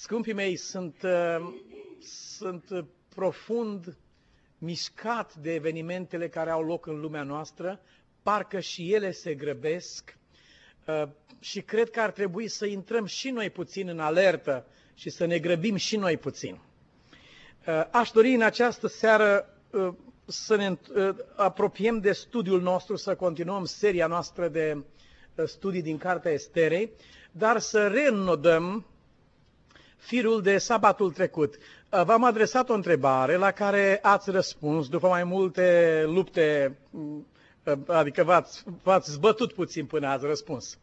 Scumpii mei, sunt, uh, sunt profund mișcat de evenimentele care au loc în lumea noastră, parcă și ele se grăbesc uh, și cred că ar trebui să intrăm și noi puțin în alertă și să ne grăbim și noi puțin. Uh, aș dori în această seară să ne apropiem de studiul nostru, să continuăm seria noastră de studii din Cartea Esterei, dar să reînnodăm firul de sabatul trecut. Uh, v-am adresat o întrebare la care ați răspuns după mai multe lupte, mm, uh, adică v-ați, v-ați zbătut puțin până ați răspuns.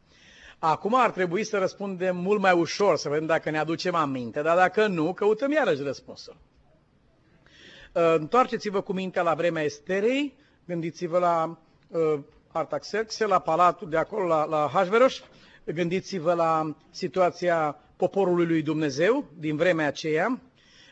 Acum ar trebui să răspundem mult mai ușor, să vedem dacă ne aducem aminte, dar dacă nu, căutăm iarăși răspunsul. Uh, întoarceți-vă cu mintea la vremea Esterei, gândiți-vă la uh, Artaxerxe, la palatul de acolo, la, la Hajveroș, gândiți-vă la situația poporului lui Dumnezeu din vremea aceea,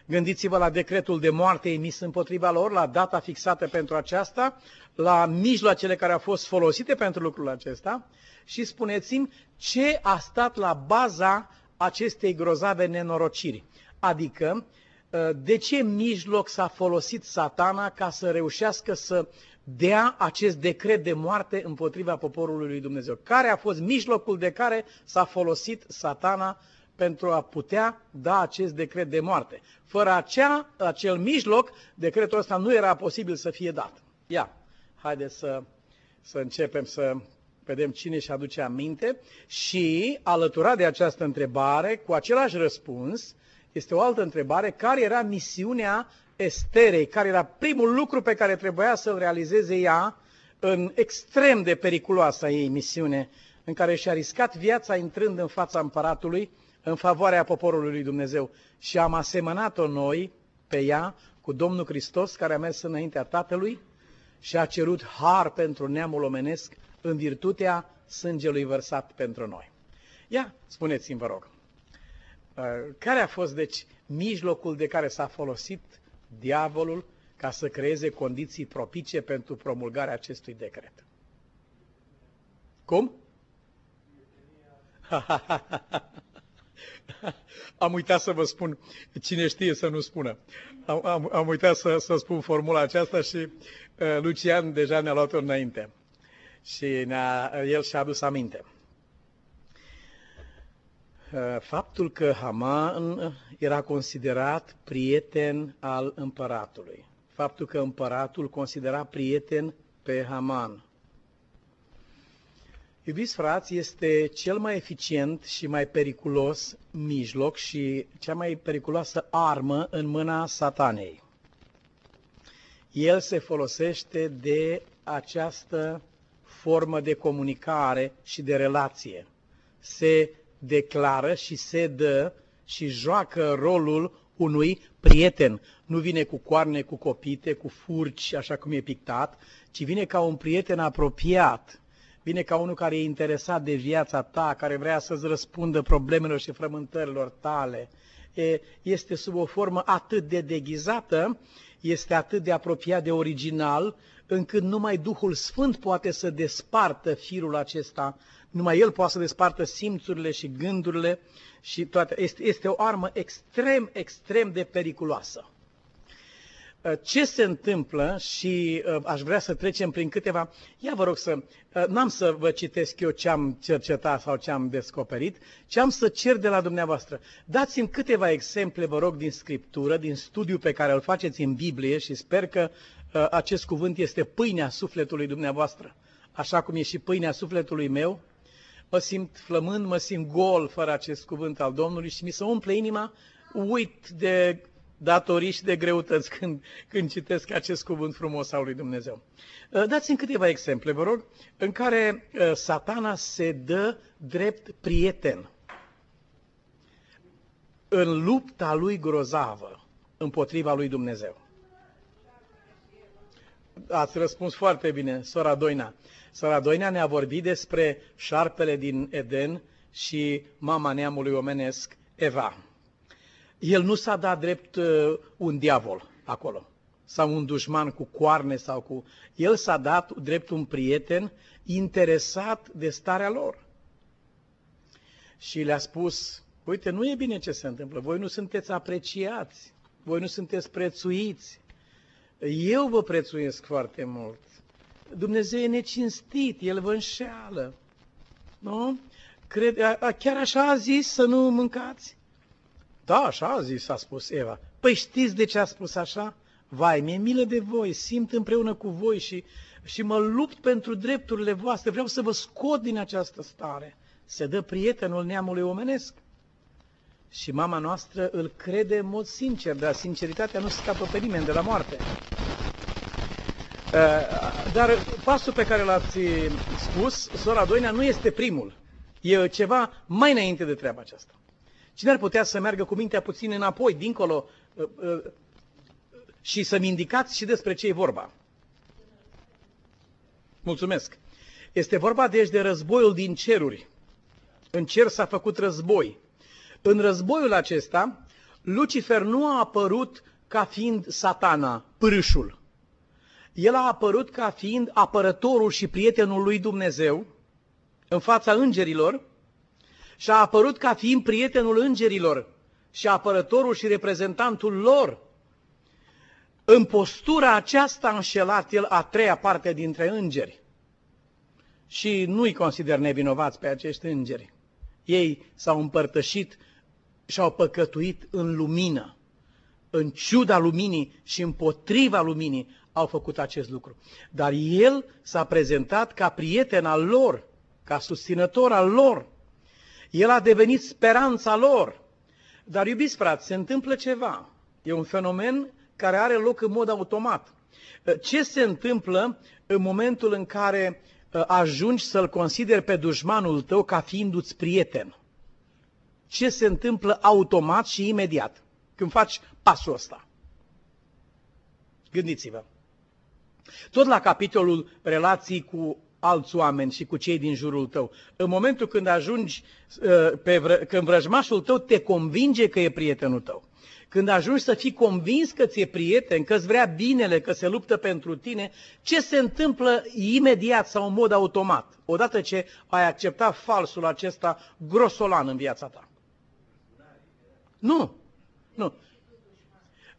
gândiți-vă la decretul de moarte emis împotriva lor, la data fixată pentru aceasta, la mijloacele care au fost folosite pentru lucrul acesta și spuneți-mi ce a stat la baza acestei grozave nenorociri. Adică, de ce mijloc s-a folosit satana ca să reușească să dea acest decret de moarte împotriva poporului lui Dumnezeu. Care a fost mijlocul de care s-a folosit satana pentru a putea da acest decret de moarte. Fără acea, acel mijloc, decretul ăsta nu era posibil să fie dat. Ia, haideți să, să începem să vedem cine și aduce aminte și alăturat de această întrebare, cu același răspuns, este o altă întrebare, care era misiunea Esterei, care era primul lucru pe care trebuia să-l realizeze ea în extrem de periculoasa ei misiune, în care și-a riscat viața intrând în fața împăratului în favoarea poporului lui Dumnezeu. Și am asemănat-o noi pe ea cu Domnul Hristos, care a mers înaintea Tatălui și a cerut har pentru neamul omenesc în virtutea sângelui vărsat pentru noi. Ia, spuneți-mi, vă rog, uh, care a fost, deci, mijlocul de care s-a folosit diavolul ca să creeze condiții propice pentru promulgarea acestui decret. Cum? am uitat să vă spun, cine știe să nu spună. Am, am, am uitat să, să spun formula aceasta și uh, Lucian deja ne-a luat-o înainte. Și ne-a, el și-a adus aminte. Uh, faptul că Haman era considerat prieten al împăratului. Faptul că împăratul considera prieten pe Haman. Iubiți frați, este cel mai eficient și mai periculos mijloc și cea mai periculoasă armă în mâna satanei. El se folosește de această formă de comunicare și de relație. Se declară și se dă și joacă rolul unui prieten. Nu vine cu coarne, cu copite, cu furci, așa cum e pictat, ci vine ca un prieten apropiat. Vine ca unul care e interesat de viața ta, care vrea să-ți răspundă problemelor și frământărilor tale. Este sub o formă atât de deghizată, este atât de apropiat de original, încât numai Duhul Sfânt poate să despartă firul acesta numai el poate să despartă simțurile și gândurile și toate. Este, este o armă extrem, extrem de periculoasă. Uh, ce se întâmplă și uh, aș vrea să trecem prin câteva... Ia vă rog să... Uh, n-am să vă citesc eu ce am cercetat sau ce am descoperit, ci am să cer de la dumneavoastră. Dați-mi câteva exemple, vă rog, din Scriptură, din studiu pe care îl faceți în Biblie și sper că acest cuvânt este pâinea sufletului dumneavoastră, așa cum e și pâinea sufletului meu, mă simt flămând, mă simt gol fără acest cuvânt al Domnului și mi se umple inima, uit de datoriți și de greutăți când, când citesc acest cuvânt frumos al lui Dumnezeu. Uh, dați-mi câteva exemple, vă rog, în care uh, satana se dă drept prieten în lupta lui grozavă împotriva lui Dumnezeu. Ați răspuns foarte bine, sora Doina. Sora Doina ne-a vorbit despre șarpele din Eden și mama neamului omenesc, Eva. El nu s-a dat drept uh, un diavol acolo, sau un dușman cu coarne sau cu... El s-a dat drept un prieten interesat de starea lor. Și le-a spus Uite, nu e bine ce se întâmplă. Voi nu sunteți apreciați. Voi nu sunteți prețuiți. Eu vă prețuiesc foarte mult. Dumnezeu e necinstit, El vă înșeală. Nu? Cred, a, a, chiar așa a zis să nu mâncați? Da, așa a zis, a spus Eva. Păi știți de ce a spus așa? Vai, mi-e milă de voi, simt împreună cu voi și, și mă lupt pentru drepturile voastre. Vreau să vă scot din această stare. Se dă prietenul neamului omenesc. Și mama noastră îl crede în mod sincer, dar sinceritatea nu scapă pe nimeni de la moarte. Uh, dar pasul pe care l-ați spus, sora Doinea, nu este primul. E ceva mai înainte de treaba aceasta. Cine ar putea să meargă cu mintea puțin înapoi, dincolo, uh, uh, și să-mi indicați și despre ce e vorba? Mulțumesc. Este vorba deci de războiul din ceruri. În cer s-a făcut război. În războiul acesta, Lucifer nu a apărut ca fiind satana, pârâșul. El a apărut ca fiind apărătorul și prietenul lui Dumnezeu în fața îngerilor și a apărut ca fiind prietenul îngerilor și apărătorul și reprezentantul lor. În postura aceasta a înșelat el a treia parte dintre îngeri. Și nu-i consider nevinovați pe acești îngeri. Ei s-au împărtășit și au păcătuit în lumină. În ciuda luminii și împotriva luminii au făcut acest lucru. Dar el s-a prezentat ca prieten al lor, ca susținător al lor. El a devenit speranța lor. Dar, iubiți frați, se întâmplă ceva. E un fenomen care are loc în mod automat. Ce se întâmplă în momentul în care uh, ajungi să-l consideri pe dușmanul tău ca fiindu-ți prieten? Ce se întâmplă automat și imediat când faci pasul ăsta? Gândiți-vă. Tot la capitolul relații cu alți oameni și cu cei din jurul tău. În momentul când ajungi, uh, pe vră, când vrăjmașul tău te convinge că e prietenul tău, când ajungi să fii convins că ți-e prieten, că îți vrea binele, că se luptă pentru tine, ce se întâmplă imediat sau în mod automat, odată ce ai acceptat falsul acesta grosolan în viața ta? Nu, nu.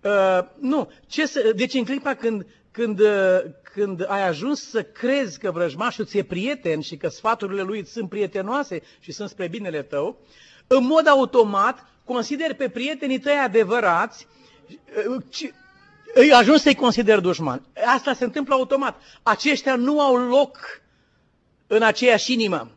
Uh, nu. Ce se, deci în clipa când, când, uh, când ai ajuns să crezi că vrăjmașul ți-e prieten și că sfaturile lui sunt prietenoase și sunt spre binele tău, în mod automat consideri pe prietenii tăi adevărați, uh, îi ajuns să-i consideri dușman. Asta se întâmplă automat. Aceștia nu au loc în aceeași inimă.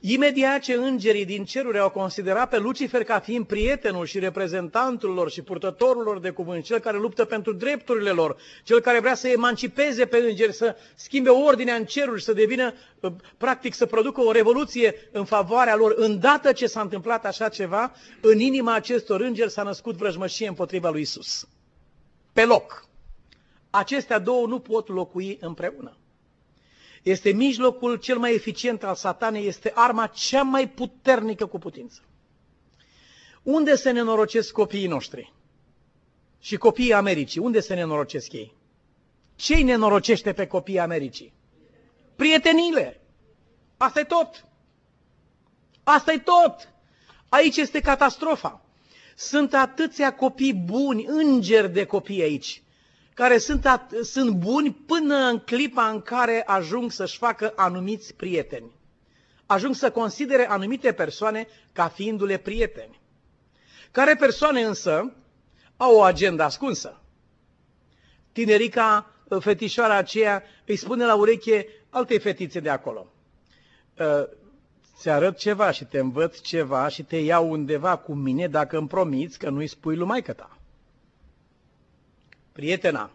Imediat ce îngerii din ceruri au considerat pe Lucifer ca fiind prietenul și reprezentantul lor și purtătorul lor de cuvânt, cel care luptă pentru drepturile lor, cel care vrea să emancipeze pe îngeri, să schimbe ordinea în ceruri, să devină, uh, practic, să producă o revoluție în favoarea lor, îndată ce s-a întâmplat așa ceva, în inima acestor îngeri s-a născut vrăjmășie împotriva lui Isus. Pe loc. Acestea două nu pot locui împreună. Este mijlocul cel mai eficient al satanei, este arma cea mai puternică cu putință. Unde se nenorocesc copiii noștri? Și copiii Americii, unde se nenorocesc ei? Ce îi nenorocește pe copiii Americii? Prietenile. Asta e tot. Asta e tot. Aici este catastrofa. Sunt atâția copii buni, îngeri de copii aici, care sunt, sunt buni până în clipa în care ajung să-și facă anumiți prieteni. Ajung să considere anumite persoane ca fiindu-le prieteni. Care persoane însă au o agenda ascunsă. Tinerica, fetișoara aceea, îi spune la ureche altei fetițe de acolo. Ă, ți arăt ceva și te învăț ceva și te iau undeva cu mine dacă îmi promiți că nu-i spui lui maică ta. Prietena,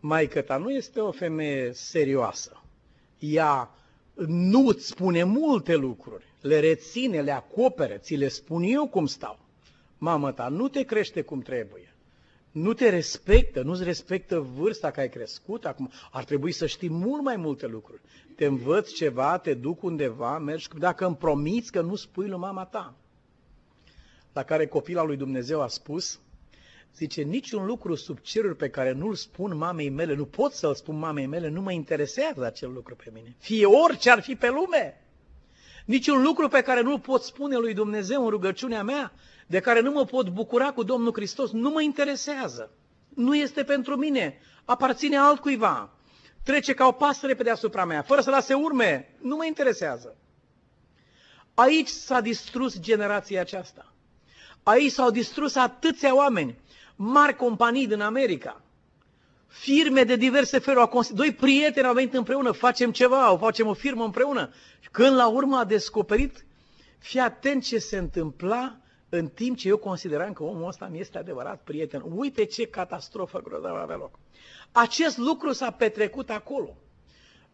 maică ta nu este o femeie serioasă. Ea nu îți spune multe lucruri, le reține, le acopere, ți le spun eu cum stau. Mama ta nu te crește cum trebuie. Nu te respectă, nu-ți respectă vârsta că ai crescut acum. Ar trebui să știi mult mai multe lucruri. Te învăț ceva, te duc undeva, mergi, dacă îmi promiți că nu spui lui mama ta. La care copila lui Dumnezeu a spus, Zice, niciun lucru sub ceruri pe care nu-l spun mamei mele, nu pot să-l spun mamei mele, nu mă interesează acel lucru pe mine. Fie orice ar fi pe lume. niciun lucru pe care nu-l pot spune lui Dumnezeu în rugăciunea mea, de care nu mă pot bucura cu Domnul Hristos, nu mă interesează. Nu este pentru mine, aparține altcuiva. Trece ca o pasăre pe deasupra mea, fără să lase urme, nu mă interesează. Aici s-a distrus generația aceasta. Aici s-au distrus atâția oameni, mari companii din America, firme de diverse feluri. Au doi prieteni au venit împreună, facem ceva, au facem o firmă împreună. Când la urmă a descoperit, fii atent ce se întâmpla în timp ce eu consideram că omul ăsta mi este adevărat prieten. Uite ce catastrofă grozavă avea loc. Acest lucru s-a petrecut acolo.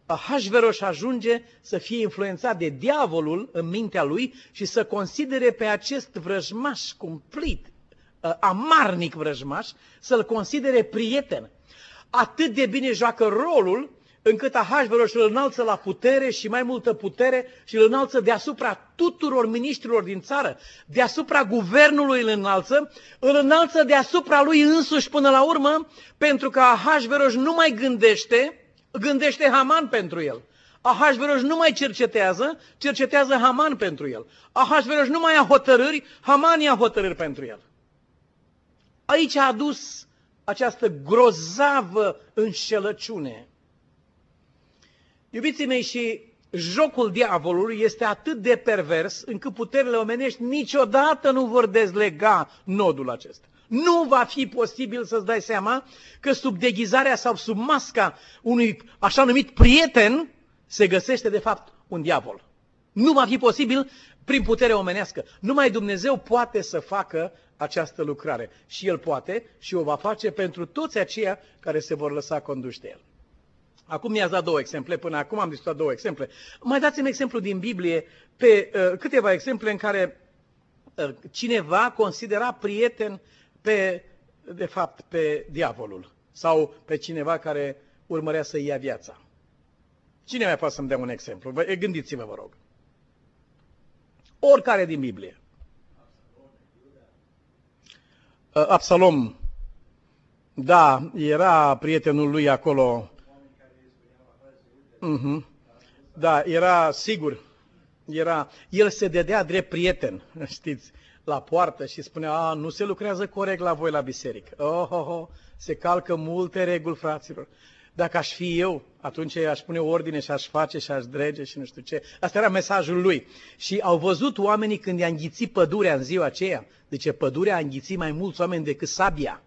Ahasveros ajunge să fie influențat de diavolul în mintea lui și să considere pe acest vrăjmaș cumplit, uh, amarnic vrăjmaș, să-l considere prieten. Atât de bine joacă rolul încât Ahasveros îl înalță la putere și mai multă putere și îl înalță deasupra tuturor miniștrilor din țară, deasupra guvernului îl înalță, îl înalță deasupra lui însuși până la urmă, pentru că Ahasveros nu mai gândește, gândește Haman pentru el. Ahasveros nu mai cercetează, cercetează Haman pentru el. Ahasveros nu mai ia hotărâri, Haman ia hotărâri pentru el. Aici a adus această grozavă înșelăciune. Iubiții mei, și jocul diavolului este atât de pervers încât puterile omenești niciodată nu vor dezlega nodul acesta. Nu va fi posibil să-ți dai seama că sub deghizarea sau sub masca unui așa numit prieten se găsește de fapt un diavol. Nu va fi posibil prin putere omenească. Numai Dumnezeu poate să facă această lucrare. Și El poate și o va face pentru toți aceia care se vor lăsa conduși de El. Acum mi-ați dat două exemple, până acum am discutat două exemple. Mai dați-mi exemplu din Biblie pe uh, câteva exemple în care uh, cineva considera prieten pe, de fapt, pe diavolul sau pe cineva care urmărea să ia viața. Cine mai poate să-mi dea un exemplu? Gândiți-vă, vă rog. Oricare din Biblie. Uh, Absalom, da, era prietenul lui acolo. Uh-huh. Da, era sigur. Era, el se dădea drept prieten, știți la poartă și spunea, a, nu se lucrează corect la voi la biserică. Oh, oh, oh, se calcă multe reguli, fraților. Dacă aș fi eu, atunci aș pune ordine și aș face și aș drege și nu știu ce. Asta era mesajul lui. Și au văzut oamenii când i-a înghițit pădurea în ziua aceea. Deci pădurea a înghițit mai mulți oameni decât sabia.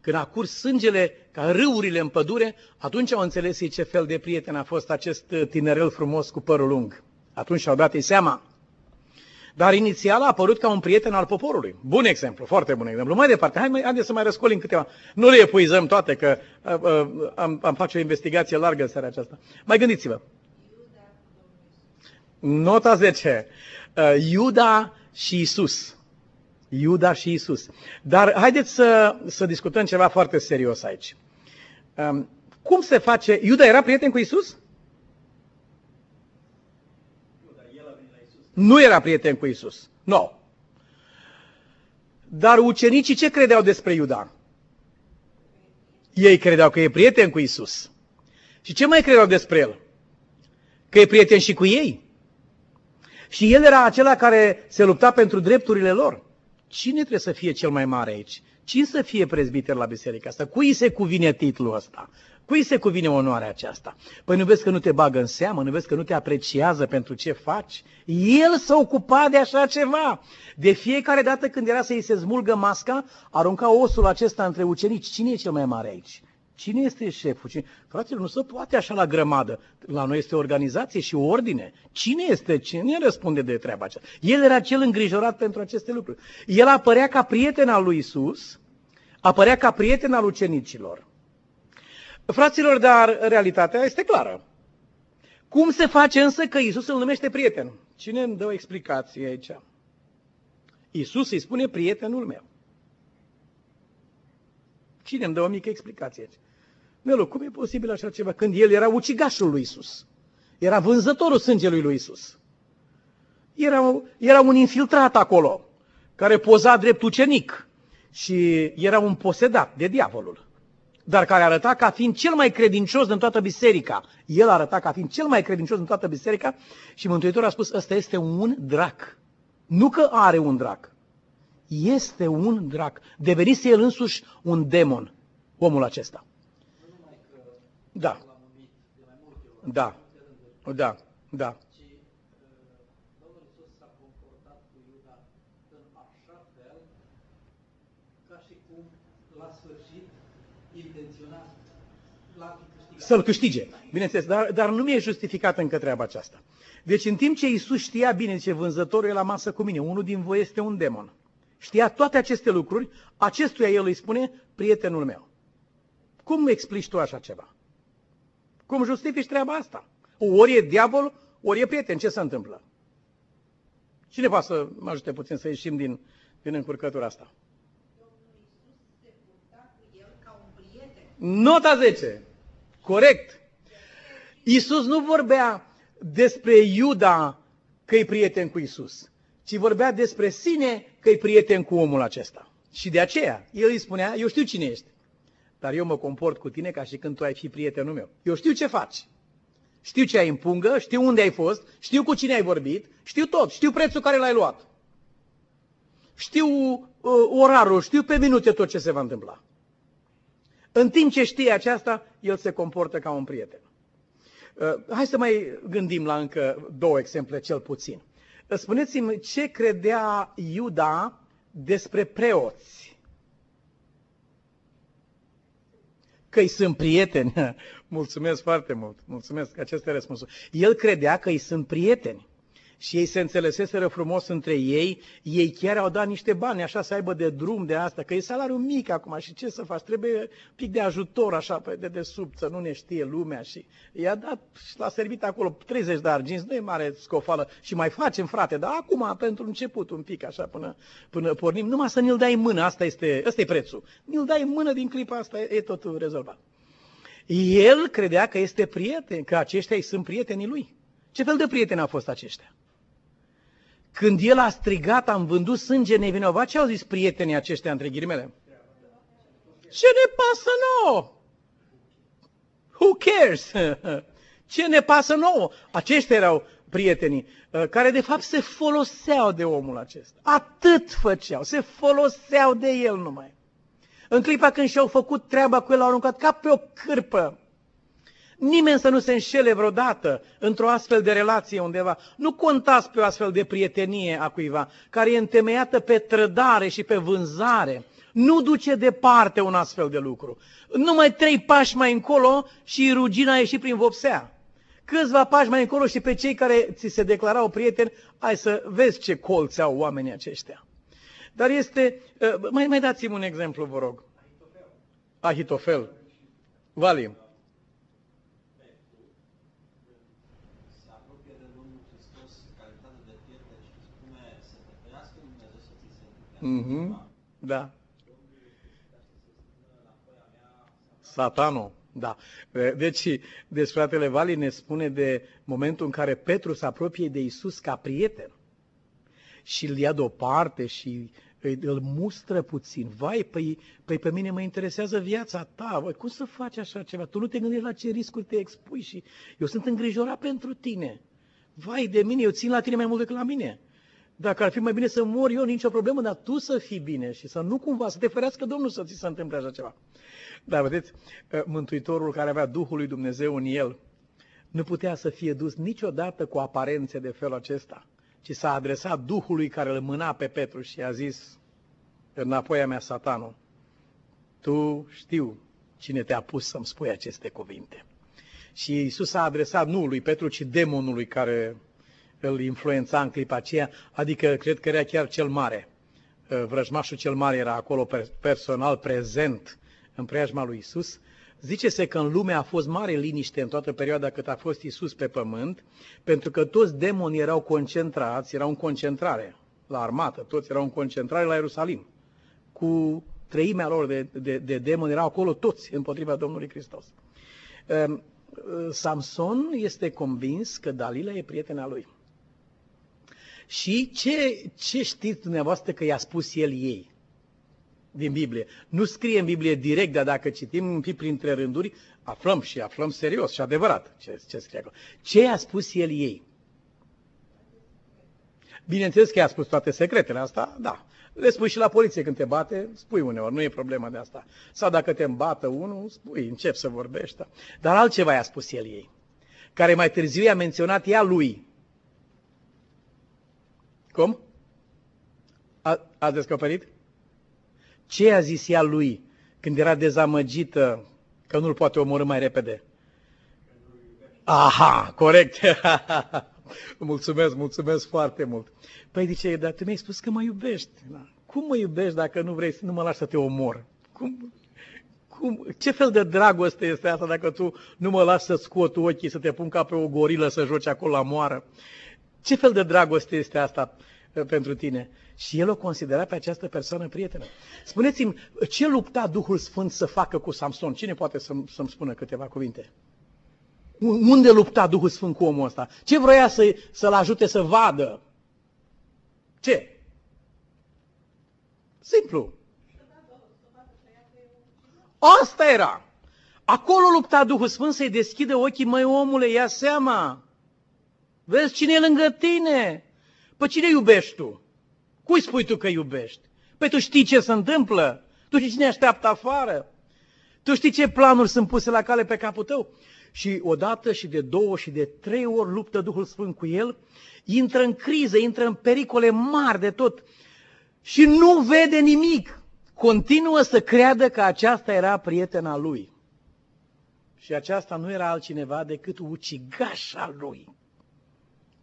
Când a curs sângele ca râurile în pădure, atunci au înțeles ei ce fel de prieten a fost acest tinerel frumos cu părul lung. Atunci și-au dat ei seama dar inițial a apărut ca un prieten al poporului. Bun exemplu, foarte bun exemplu. Mai departe, hai, mai, haideți să mai răscolim câteva. Nu le epuizăm toate, că uh, uh, am, am face o investigație largă în seara aceasta. Mai gândiți-vă. Nota 10. Uh, Iuda și Isus. Iuda și Isus. Dar haideți să, să discutăm ceva foarte serios aici. Um, cum se face? Iuda era prieten cu Isus? Nu era prieten cu Isus. Nu. No. Dar ucenicii ce credeau despre Iuda? Ei credeau că e prieten cu Isus. Și ce mai credeau despre el? Că e prieten și cu ei. Și el era acela care se lupta pentru drepturile lor. Cine trebuie să fie cel mai mare aici? Cine să fie prezbiter la biserica asta? Cui se cuvine titlul ăsta? Cui se cuvine onoarea aceasta? Păi nu vezi că nu te bagă în seamă, nu vezi că nu te apreciază pentru ce faci? El s-a ocupat de așa ceva. De fiecare dată când era să-i se smulgă masca, arunca osul acesta între ucenici. Cine e cel mai mare aici? Cine este șeful? Cine... Fraților, nu se poate așa la grămadă. La noi este organizație și ordine. Cine este? Cine răspunde de treaba aceasta? El era cel îngrijorat pentru aceste lucruri. El apărea ca prieten al lui Isus, apărea ca prieten al ucenicilor. Fraților, dar realitatea este clară. Cum se face însă că Isus îl numește prieten? Cine îmi dă o explicație aici? Isus îi spune prietenul meu. Cine îmi dă o mică explicație aici? Nelu, cum e posibil așa ceva când el era ucigașul lui Isus? Era vânzătorul sângelui lui Isus. Era, era un infiltrat acolo, care poza drept ucenic și era un posedat de diavolul. Dar care arăta ca fiind cel mai credincios din toată biserica. El arăta ca fiind cel mai credincios din toată biserica și Mântuitorul a spus, ăsta este un drac. Nu că are un drac. Este un drac. Devenise el însuși un demon, omul acesta. Da. Da. Da. Da. Să-l câștige. Bineînțeles, dar, dar nu mi-e justificat încă treaba aceasta. Deci în timp ce Iisus știa bine, ce vânzătorul e la masă cu mine, unul din voi este un demon. Știa toate aceste lucruri, acestuia el îi spune, prietenul meu. Cum explici tu așa ceva? Cum justifici treaba asta? Ori e diavol, ori e prieten. Ce se întâmplă? Cine poate să mă ajute puțin să ieșim din, din încurcătura asta? Nota 10. Corect. Iisus nu vorbea despre Iuda că e prieten cu Isus, ci vorbea despre sine că e prieten cu omul acesta. Și de aceea, el îi spunea, eu știu cine ești, dar eu mă comport cu tine ca și când tu ai fi prietenul meu. Eu știu ce faci. Știu ce ai în pungă, știu unde ai fost, știu cu cine ai vorbit, știu tot, știu prețul care l-ai luat. Știu uh, orarul, știu pe minute tot ce se va întâmpla. În timp ce știe aceasta, el se comportă ca un prieten. Uh, hai să mai gândim la încă două exemple, cel puțin. Uh, spuneți-mi ce credea Iuda despre preoți. Că-i sunt prieteni. Mulțumesc foarte mult. Mulțumesc. Acesta e răspunsul. El credea că îi sunt prieteni și ei se înțeleseseră frumos între ei, ei chiar au dat niște bani așa să aibă de drum de asta, că e salariu mic acum și ce să faci, trebuie pic de ajutor așa pe de desubt, să nu ne știe lumea și i-a dat și l-a servit acolo 30 de arginți, nu e mare scofală și mai facem frate, dar acum pentru început un pic așa până, până pornim, numai să ne-l dai în mână, asta este, asta e prețul, ne-l dai în mână din clipa asta, e, e totul rezolvat. El credea că este prieten, că aceștia îi sunt prietenii lui. Ce fel de prieteni au fost aceștia? Când el a strigat, am vândut sânge nevinovat, ce au zis prietenii aceștia între ghilimele? Ce ne pasă nouă? Who cares? Ce ne pasă nouă? Aceștia erau prietenii uh, care de fapt se foloseau de omul acesta. Atât făceau, se foloseau de el numai. În clipa când și-au făcut treaba cu el, au aruncat ca pe o cârpă. Nimeni să nu se înșele vreodată într-o astfel de relație undeva. Nu contați pe o astfel de prietenie a cuiva, care e întemeiată pe trădare și pe vânzare. Nu duce departe un astfel de lucru. Numai trei pași mai încolo și rugina a ieșit prin vopsea. Câțiva pași mai încolo și pe cei care ți se declarau prieteni, hai să vezi ce colți au oamenii aceștia. Dar este... Uh, mai, mai dați-mi un exemplu, vă rog. Ahitofel. Valim. Mm-hmm. Da. Satanul, da. Deci, deci fratele Vali ne spune de momentul în care Petru se apropie de Isus ca prieten și îl ia deoparte și îl mustră puțin. Vai, păi, păi pe mine mă interesează viața ta. Vai, cum să faci așa ceva? Tu nu te gândești la ce riscuri te expui și eu sunt îngrijorat pentru tine. Vai de mine, eu țin la tine mai mult decât la mine. Dacă ar fi mai bine să mor eu, nicio problemă, dar tu să fii bine și să nu cumva, să te ferească Domnul să ți se întâmple așa ceva. Dar vedeți, ă, Mântuitorul care avea Duhul lui Dumnezeu în el, nu putea să fie dus niciodată cu aparențe de felul acesta, ci s-a adresat Duhului care îl mâna pe Petru și a zis, înapoi a mea, satanul, tu știu cine te-a pus să-mi spui aceste cuvinte. Și Iisus s-a adresat nu lui Petru, ci demonului care îl influența în clipa aceea, adică cred că era chiar cel mare. Uh, vrăjmașul cel mare era acolo personal prezent în preajma lui Isus. Zice-se că în lume a fost mare liniște în toată perioada cât a fost Isus pe pământ, pentru că toți demonii erau concentrați, erau în concentrare la armată, toți erau în concentrare la Ierusalim. Cu treimea lor de, de, de demoni erau acolo toți împotriva Domnului Hristos. Um, uh, Samson este convins că Dalila e prietena lui. Și ce, ce știți dumneavoastră că i-a spus el ei? din Biblie. Nu scrie în Biblie direct, dar dacă citim un pic printre rânduri, aflăm și aflăm serios și adevărat ce, ce scrie acolo. Ce a spus el ei? Bineînțeles că i-a spus toate secretele asta, da. Le spui și la poliție când te bate, spui uneori, nu e problema de asta. Sau dacă te îmbată unul, spui, încep să vorbești. Da. Dar altceva i-a spus el ei, care mai târziu i-a menționat ea lui. Cum? A, ați descoperit? Ce a zis ea lui când era dezamăgită că nu-l poate omorâ mai repede? Aha, corect. mulțumesc, mulțumesc foarte mult. Păi zice, dar tu mi-ai spus că mă iubești. Da. Cum mă iubești dacă nu vrei să nu mă lași să te omor? Cum, cum, ce fel de dragoste este asta dacă tu nu mă lași să scot ochii, să te pun ca pe o gorilă să joci acolo la moară? Ce fel de dragoste este asta uh, pentru tine? Și el o considera pe această persoană prietenă. Spuneți-mi, ce lupta Duhul Sfânt să facă cu Samson? Cine poate să-mi, să spună câteva cuvinte? Unde lupta Duhul Sfânt cu omul ăsta? Ce vroia să, să-l ajute să vadă? Ce? Simplu. Asta era. Acolo lupta Duhul Sfânt să-i deschide ochii, măi omule, ia seama. Vezi cine e lângă tine. Pe cine iubești tu? Cui spui tu că iubești? Păi tu știi ce se întâmplă? Tu știi cine așteaptă afară? Tu știi ce planuri sunt puse la cale pe capul tău? Și odată și de două și de trei ori luptă Duhul Sfânt cu el, intră în criză, intră în pericole mari de tot și nu vede nimic. Continuă să creadă că aceasta era prietena lui. Și aceasta nu era altcineva decât ucigașa lui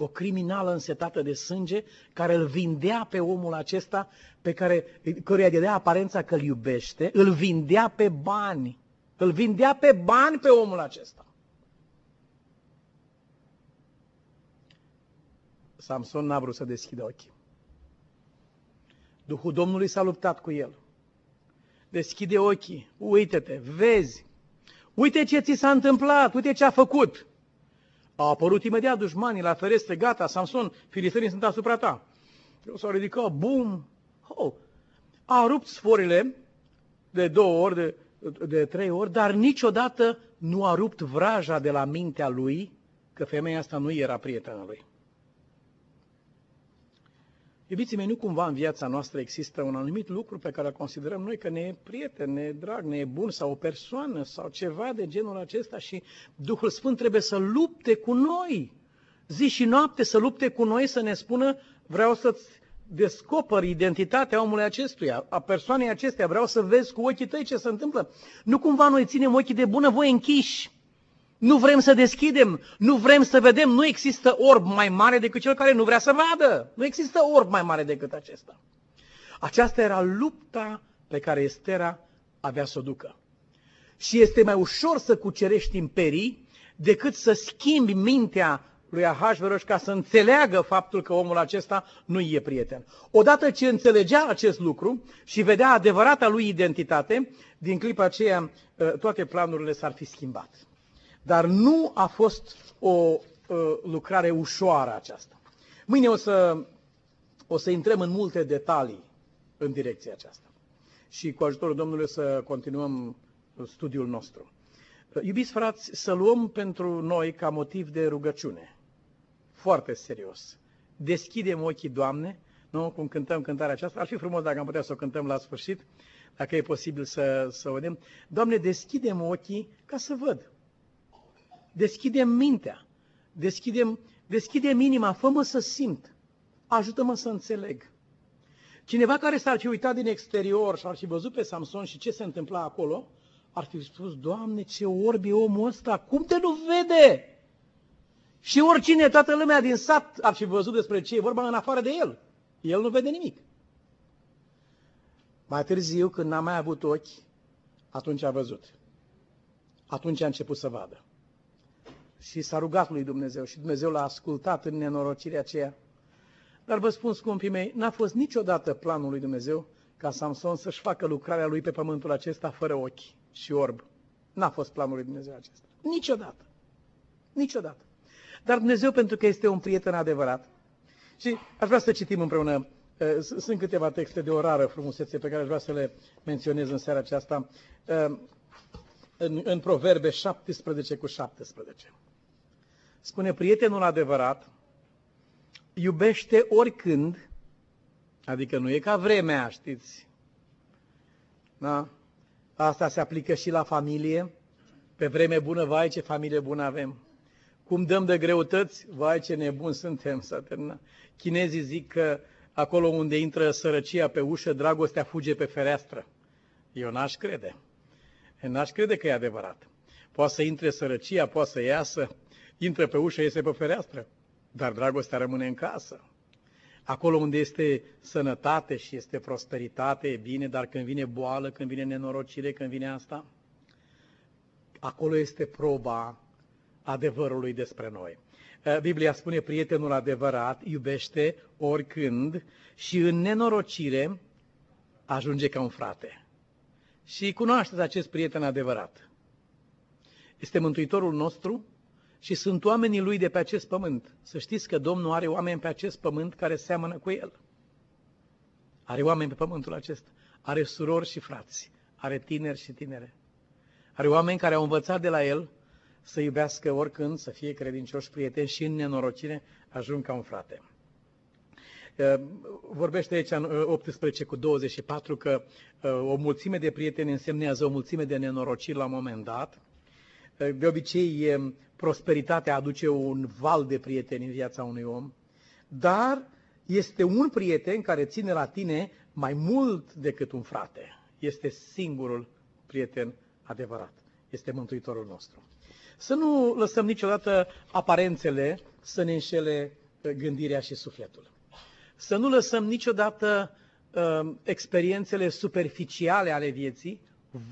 o criminală însetată de sânge care îl vindea pe omul acesta pe care, căruia dădea aparența că îl iubește, îl vindea pe bani. Îl vindea pe bani pe omul acesta. Samson n-a vrut să deschidă ochii. Duhul Domnului s-a luptat cu el. Deschide ochii, uite-te, vezi, uite ce ți s-a întâmplat, uite ce a făcut. Au apărut imediat dușmanii la ferestre, gata, Samson, filistenii sunt asupra ta. Eu s-au ridicat, bum, oh, a rupt sforile de două ori, de, de trei ori, dar niciodată nu a rupt vraja de la mintea lui că femeia asta nu era prietena lui. Iubiții mei, nu cumva în viața noastră există un anumit lucru pe care îl considerăm noi că ne e prieten, ne e drag, ne e bun sau o persoană sau ceva de genul acesta și Duhul Sfânt trebuie să lupte cu noi. Zi și noapte să lupte cu noi, să ne spună vreau să-ți descoper identitatea omului acestuia, a persoanei acesteia, vreau să vezi cu ochii tăi ce se întâmplă. Nu cumva noi ținem ochii de bună voie închiși nu vrem să deschidem, nu vrem să vedem, nu există orb mai mare decât cel care nu vrea să vadă. Nu există orb mai mare decât acesta. Aceasta era lupta pe care Estera avea să o ducă. Și este mai ușor să cucerești imperii decât să schimbi mintea lui Ahasveros ca să înțeleagă faptul că omul acesta nu e prieten. Odată ce înțelegea acest lucru și vedea adevărata lui identitate, din clipa aceea ă, toate planurile s-ar fi schimbat. Dar nu a fost o uh, lucrare ușoară aceasta. Mâine o să, o să intrăm în multe detalii în direcția aceasta. Și cu ajutorul Domnului să continuăm studiul nostru. Iubiți frați, să luăm pentru noi ca motiv de rugăciune. Foarte serios. Deschidem ochii, Doamne, nu? Cum cântăm cântarea aceasta. Ar fi frumos dacă am putea să o cântăm la sfârșit, dacă e posibil să, să o vedem. Doamne, deschidem ochii ca să văd. Deschidem mintea, deschidem, deschidem inima, fă-mă să simt, ajută-mă să înțeleg. Cineva care s-ar fi uitat din exterior și ar fi văzut pe Samson și ce se întâmpla acolo, ar fi spus, Doamne, ce orb e omul ăsta, cum te nu vede? Și oricine, toată lumea din sat ar fi văzut despre ce e vorba în afară de el. El nu vede nimic. Mai târziu, când n-a mai avut ochi, atunci a văzut. Atunci a început să vadă și s-a rugat lui Dumnezeu și Dumnezeu l-a ascultat în nenorocirea aceea. Dar vă spun, scumpii mei, n-a fost niciodată planul lui Dumnezeu ca Samson să-și facă lucrarea lui pe pământul acesta fără ochi și orb. N-a fost planul lui Dumnezeu acesta. Niciodată. Niciodată. Dar Dumnezeu, pentru că este un prieten adevărat, și aș vrea să citim împreună Sunt câteva texte de o rară frumusețe pe care aș vrea să le menționez în seara aceasta. În, în Proverbe 17 cu 17. Spune, prietenul adevărat iubește oricând, adică nu e ca vremea, știți? Da? Asta se aplică și la familie. Pe vreme bună, vai ce familie bună avem. Cum dăm de greutăți, vai ce nebuni suntem, să termina. Chinezii zic că acolo unde intră sărăcia pe ușă, dragostea fuge pe fereastră. Eu n-aș crede. N-aș crede că e adevărat. Poate să intre sărăcia, poate să iasă, intră pe ușă, iese pe fereastră, dar dragostea rămâne în casă. Acolo unde este sănătate și este prosperitate, e bine, dar când vine boală, când vine nenorocire, când vine asta, acolo este proba adevărului despre noi. Eh, Biblia spune, prietenul adevărat iubește oricând și în nenorocire ajunge ca un frate. Și cunoașteți acest prieten adevărat. Este Mântuitorul nostru și sunt oamenii lui de pe acest pământ. Să știți că Domnul are oameni pe acest pământ care seamănă cu El. Are oameni pe pământul acesta. Are surori și frați. Are tineri și tinere. Are oameni care au învățat de la El să iubească oricând, să fie credincioși prieteni și în nenorocire ajung ca un frate. Vorbește aici în 18 cu 24 că o mulțime de prieteni însemnează o mulțime de nenorociri la un moment dat. De obicei, prosperitatea aduce un val de prieteni în viața unui om, dar este un prieten care ține la tine mai mult decât un frate. Este singurul prieten adevărat. Este Mântuitorul nostru. Să nu lăsăm niciodată aparențele să ne înșele uh, gândirea și sufletul. Să nu lăsăm niciodată uh, experiențele superficiale ale vieții,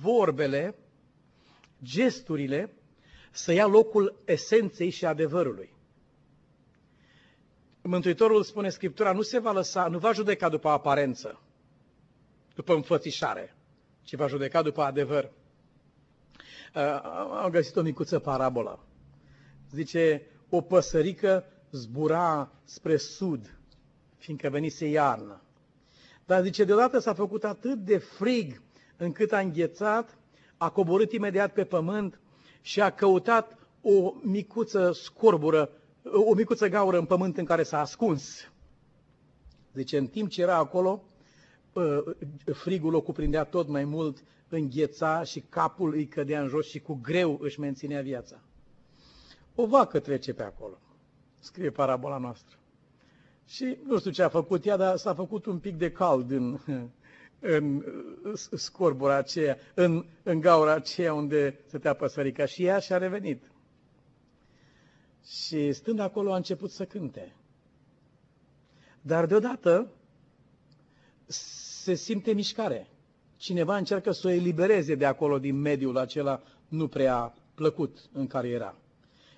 vorbele, gesturile, să ia locul esenței și adevărului. Mântuitorul spune Scriptura, nu se va lăsa, nu va judeca după aparență, după înfățișare, ci va judeca după adevăr. Uh, am găsit o micuță parabolă. Zice, o păsărică zbura spre sud, fiindcă venise iarnă. Dar zice, deodată s-a făcut atât de frig încât a înghețat, a coborât imediat pe pământ și a căutat o micuță scorbură, o micuță gaură în pământ în care s-a ascuns. Zice, în timp ce era acolo, frigul o cuprindea tot mai mult, îngheța și capul îi cădea în jos și cu greu își menținea viața. O vacă trece pe acolo, scrie parabola noastră. Și nu știu ce a făcut ea, dar s-a făcut un pic de cald în, în scorbura aceea, în, în gaura aceea unde stătea păsărica și ea și-a revenit. Și stând acolo a început să cânte. Dar deodată se simte mișcare. Cineva încearcă să o elibereze de acolo, din mediul acela nu prea plăcut în care era.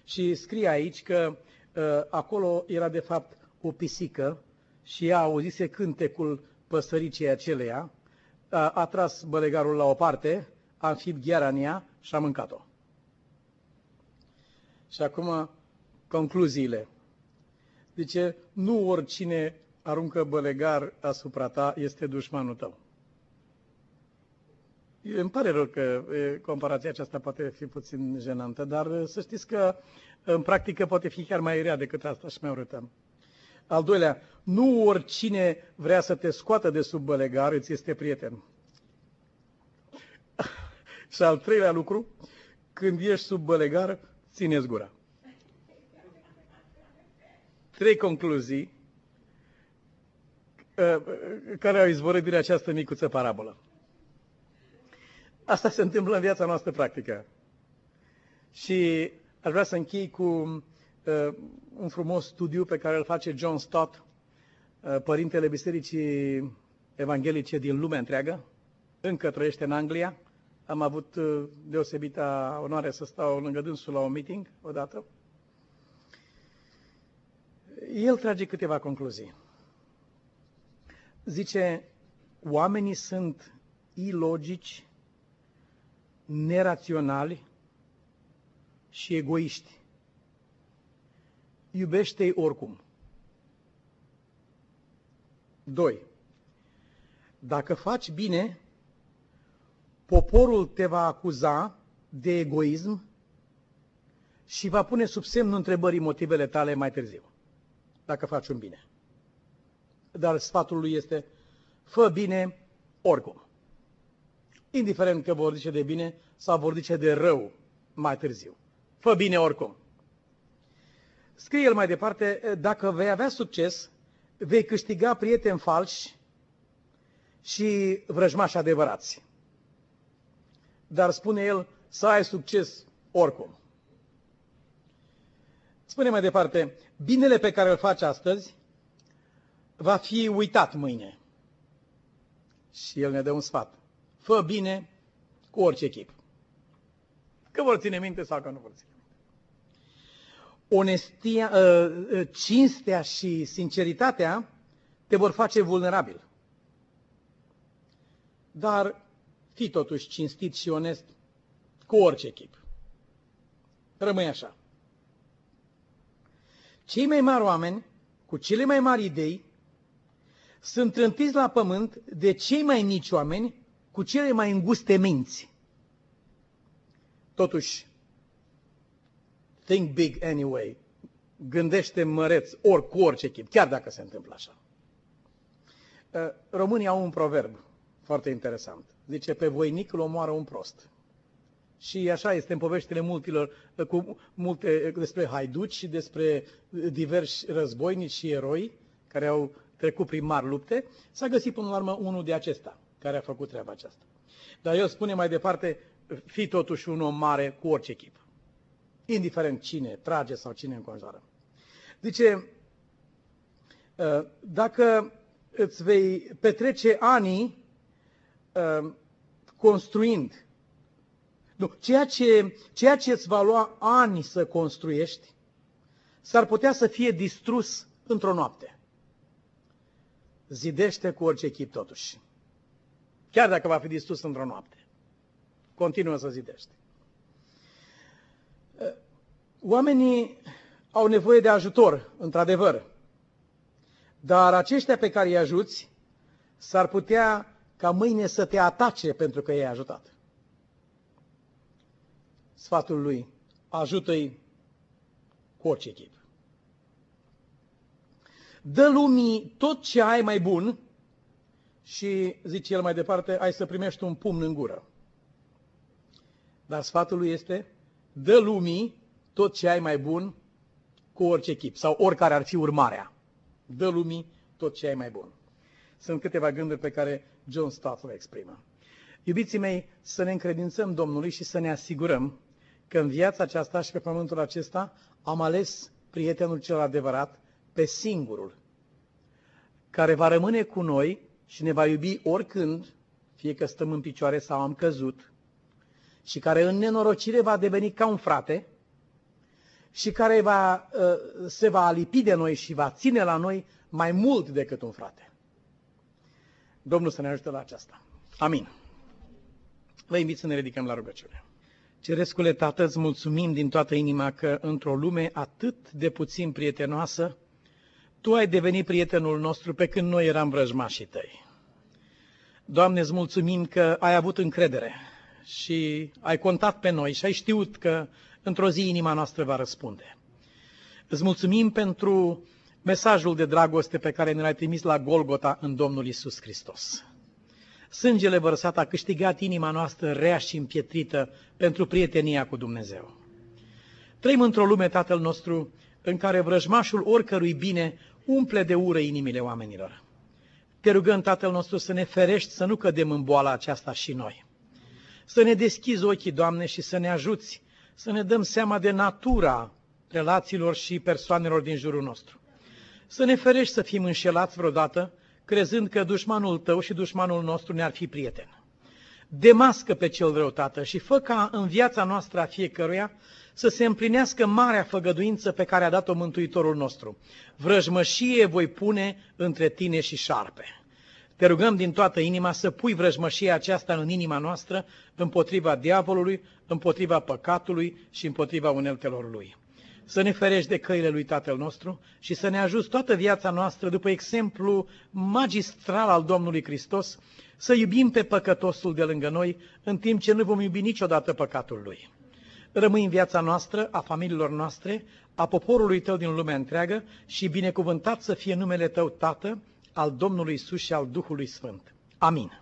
Și scrie aici că uh, acolo era de fapt o pisică și ea auzise cântecul păsăricii aceleia, a, a tras bălegarul la o parte, a înfipt gheara în ea și a mâncat-o. Și acum concluziile. Zice, nu oricine aruncă bălegar asupra ta este dușmanul tău. Îmi pare rău că comparația aceasta poate fi puțin jenantă, dar să știți că în practică poate fi chiar mai rea decât asta și mai urâtă. Al doilea, nu oricine vrea să te scoată de sub bălegar îți este prieten. Și al treilea lucru, când ești sub bălegar, țineți gura. Trei concluzii uh, care au izvorât din această micuță parabolă. Asta se întâmplă în viața noastră practică. Și aș vrea să închei cu uh, un frumos studiu pe care îl face John Stott, uh, părintele Bisericii Evanghelice din lumea întreagă, încă trăiește în Anglia. Am avut uh, deosebita onoare să stau lângă dânsul la un meeting odată. El trage câteva concluzii. Zice, oamenii sunt ilogici, neraționali și egoiști iubește-i oricum. 2. Dacă faci bine, poporul te va acuza de egoism și va pune sub semnul întrebării motivele tale mai târziu, dacă faci un bine. Dar sfatul lui este, fă bine oricum. Indiferent că vor zice de bine sau vor zice de rău mai târziu. Fă bine oricum. Scrie el mai departe, dacă vei avea succes, vei câștiga prieteni falși și vrăjmași adevărați. Dar spune el să ai succes oricum. Spune mai departe, binele pe care îl faci astăzi va fi uitat mâine. Și el ne dă un sfat. Fă bine cu orice chip. Că vor ține minte sau că nu vor ține onestia, ă, ă, cinstea și sinceritatea te vor face vulnerabil. Dar fii totuși cinstit și onest cu orice chip. Rămâi așa. Cei mai mari oameni, cu cele mai mari idei, sunt trântiți la pământ de cei mai mici oameni cu cele mai înguste minți. Totuși, Think big anyway. Gândește măreț ori cu orice chip, chiar dacă se întâmplă așa. Uh, românii au un proverb foarte interesant. Zice, pe voinic îl omoară un prost. Și așa este în poveștile multilor, uh, cu multe uh, despre haiduci și despre diversi războinici și eroi care au trecut prin mari lupte, s-a găsit până la urmă unul de acesta care a făcut treaba aceasta. Dar el spune mai departe, fii totuși un om mare cu orice chip indiferent cine trage sau cine înconjoară. Zice, ă, dacă îți vei petrece anii ă, construind, nu, ceea ce, ceea ce îți va lua ani să construiești, s-ar putea să fie distrus într-o noapte. Zidește cu orice chip totuși. Chiar dacă va fi distrus într-o noapte. Continuă să zidește. Oamenii au nevoie de ajutor, într-adevăr. Dar aceștia pe care îi ajuți s-ar putea ca mâine să te atace pentru că i-ai ajutat. Sfatul lui, ajută-i cu orice chip. Dă lumii tot ce ai mai bun și, zice el mai departe, ai să primești un pumn în gură. Dar sfatul lui este, dă lumii tot ce ai mai bun cu orice chip sau oricare ar fi urmarea. Dă lumii tot ce ai mai bun. Sunt câteva gânduri pe care John Stott le exprimă. Iubiții mei, să ne încredințăm Domnului și să ne asigurăm că în viața aceasta și pe pământul acesta am ales prietenul cel adevărat pe singurul, care va rămâne cu noi și ne va iubi oricând, fie că stăm în picioare sau am căzut, și care în nenorocire va deveni ca un frate, și care va, ă, se va alipi de noi și va ține la noi mai mult decât un frate. Domnul să ne ajute la aceasta. Amin. Vă invit să ne ridicăm la rugăciune. Cerescule Tată, îți mulțumim din toată inima că într-o lume atât de puțin prietenoasă, Tu ai devenit prietenul nostru pe când noi eram vrăjmașii Tăi. Doamne, îți mulțumim că ai avut încredere și ai contat pe noi și ai știut că într-o zi inima noastră va răspunde. Îți mulțumim pentru mesajul de dragoste pe care ne l-ai trimis la Golgota în Domnul Isus Hristos. Sângele vărsat a câștigat inima noastră rea și împietrită pentru prietenia cu Dumnezeu. Trăim într-o lume, Tatăl nostru, în care vrăjmașul oricărui bine umple de ură inimile oamenilor. Te rugăm, Tatăl nostru, să ne ferești să nu cădem în boala aceasta și noi. Să ne deschizi ochii, Doamne, și să ne ajuți să ne dăm seama de natura relațiilor și persoanelor din jurul nostru. Să ne ferești să fim înșelați vreodată, crezând că dușmanul tău și dușmanul nostru ne-ar fi prieten. Demască pe cel rău, Tată, și fă ca în viața noastră a fiecăruia să se împlinească marea făgăduință pe care a dat-o Mântuitorul nostru. Vrăjmășie voi pune între tine și șarpe. Te rugăm din toată inima să pui vrăjmășia aceasta în inima noastră împotriva diavolului, împotriva păcatului și împotriva uneltelor lui. să ne ferești de căile lui Tatăl nostru și să ne ajuți toată viața noastră, după exemplu magistral al Domnului Hristos, să iubim pe păcătosul de lângă noi, în timp ce nu vom iubi niciodată păcatul lui. Rămâi în viața noastră, a familiilor noastre, a poporului tău din lumea întreagă și binecuvântat să fie numele tău, Tată, al Domnului Isus și al Duhului Sfânt. Amin.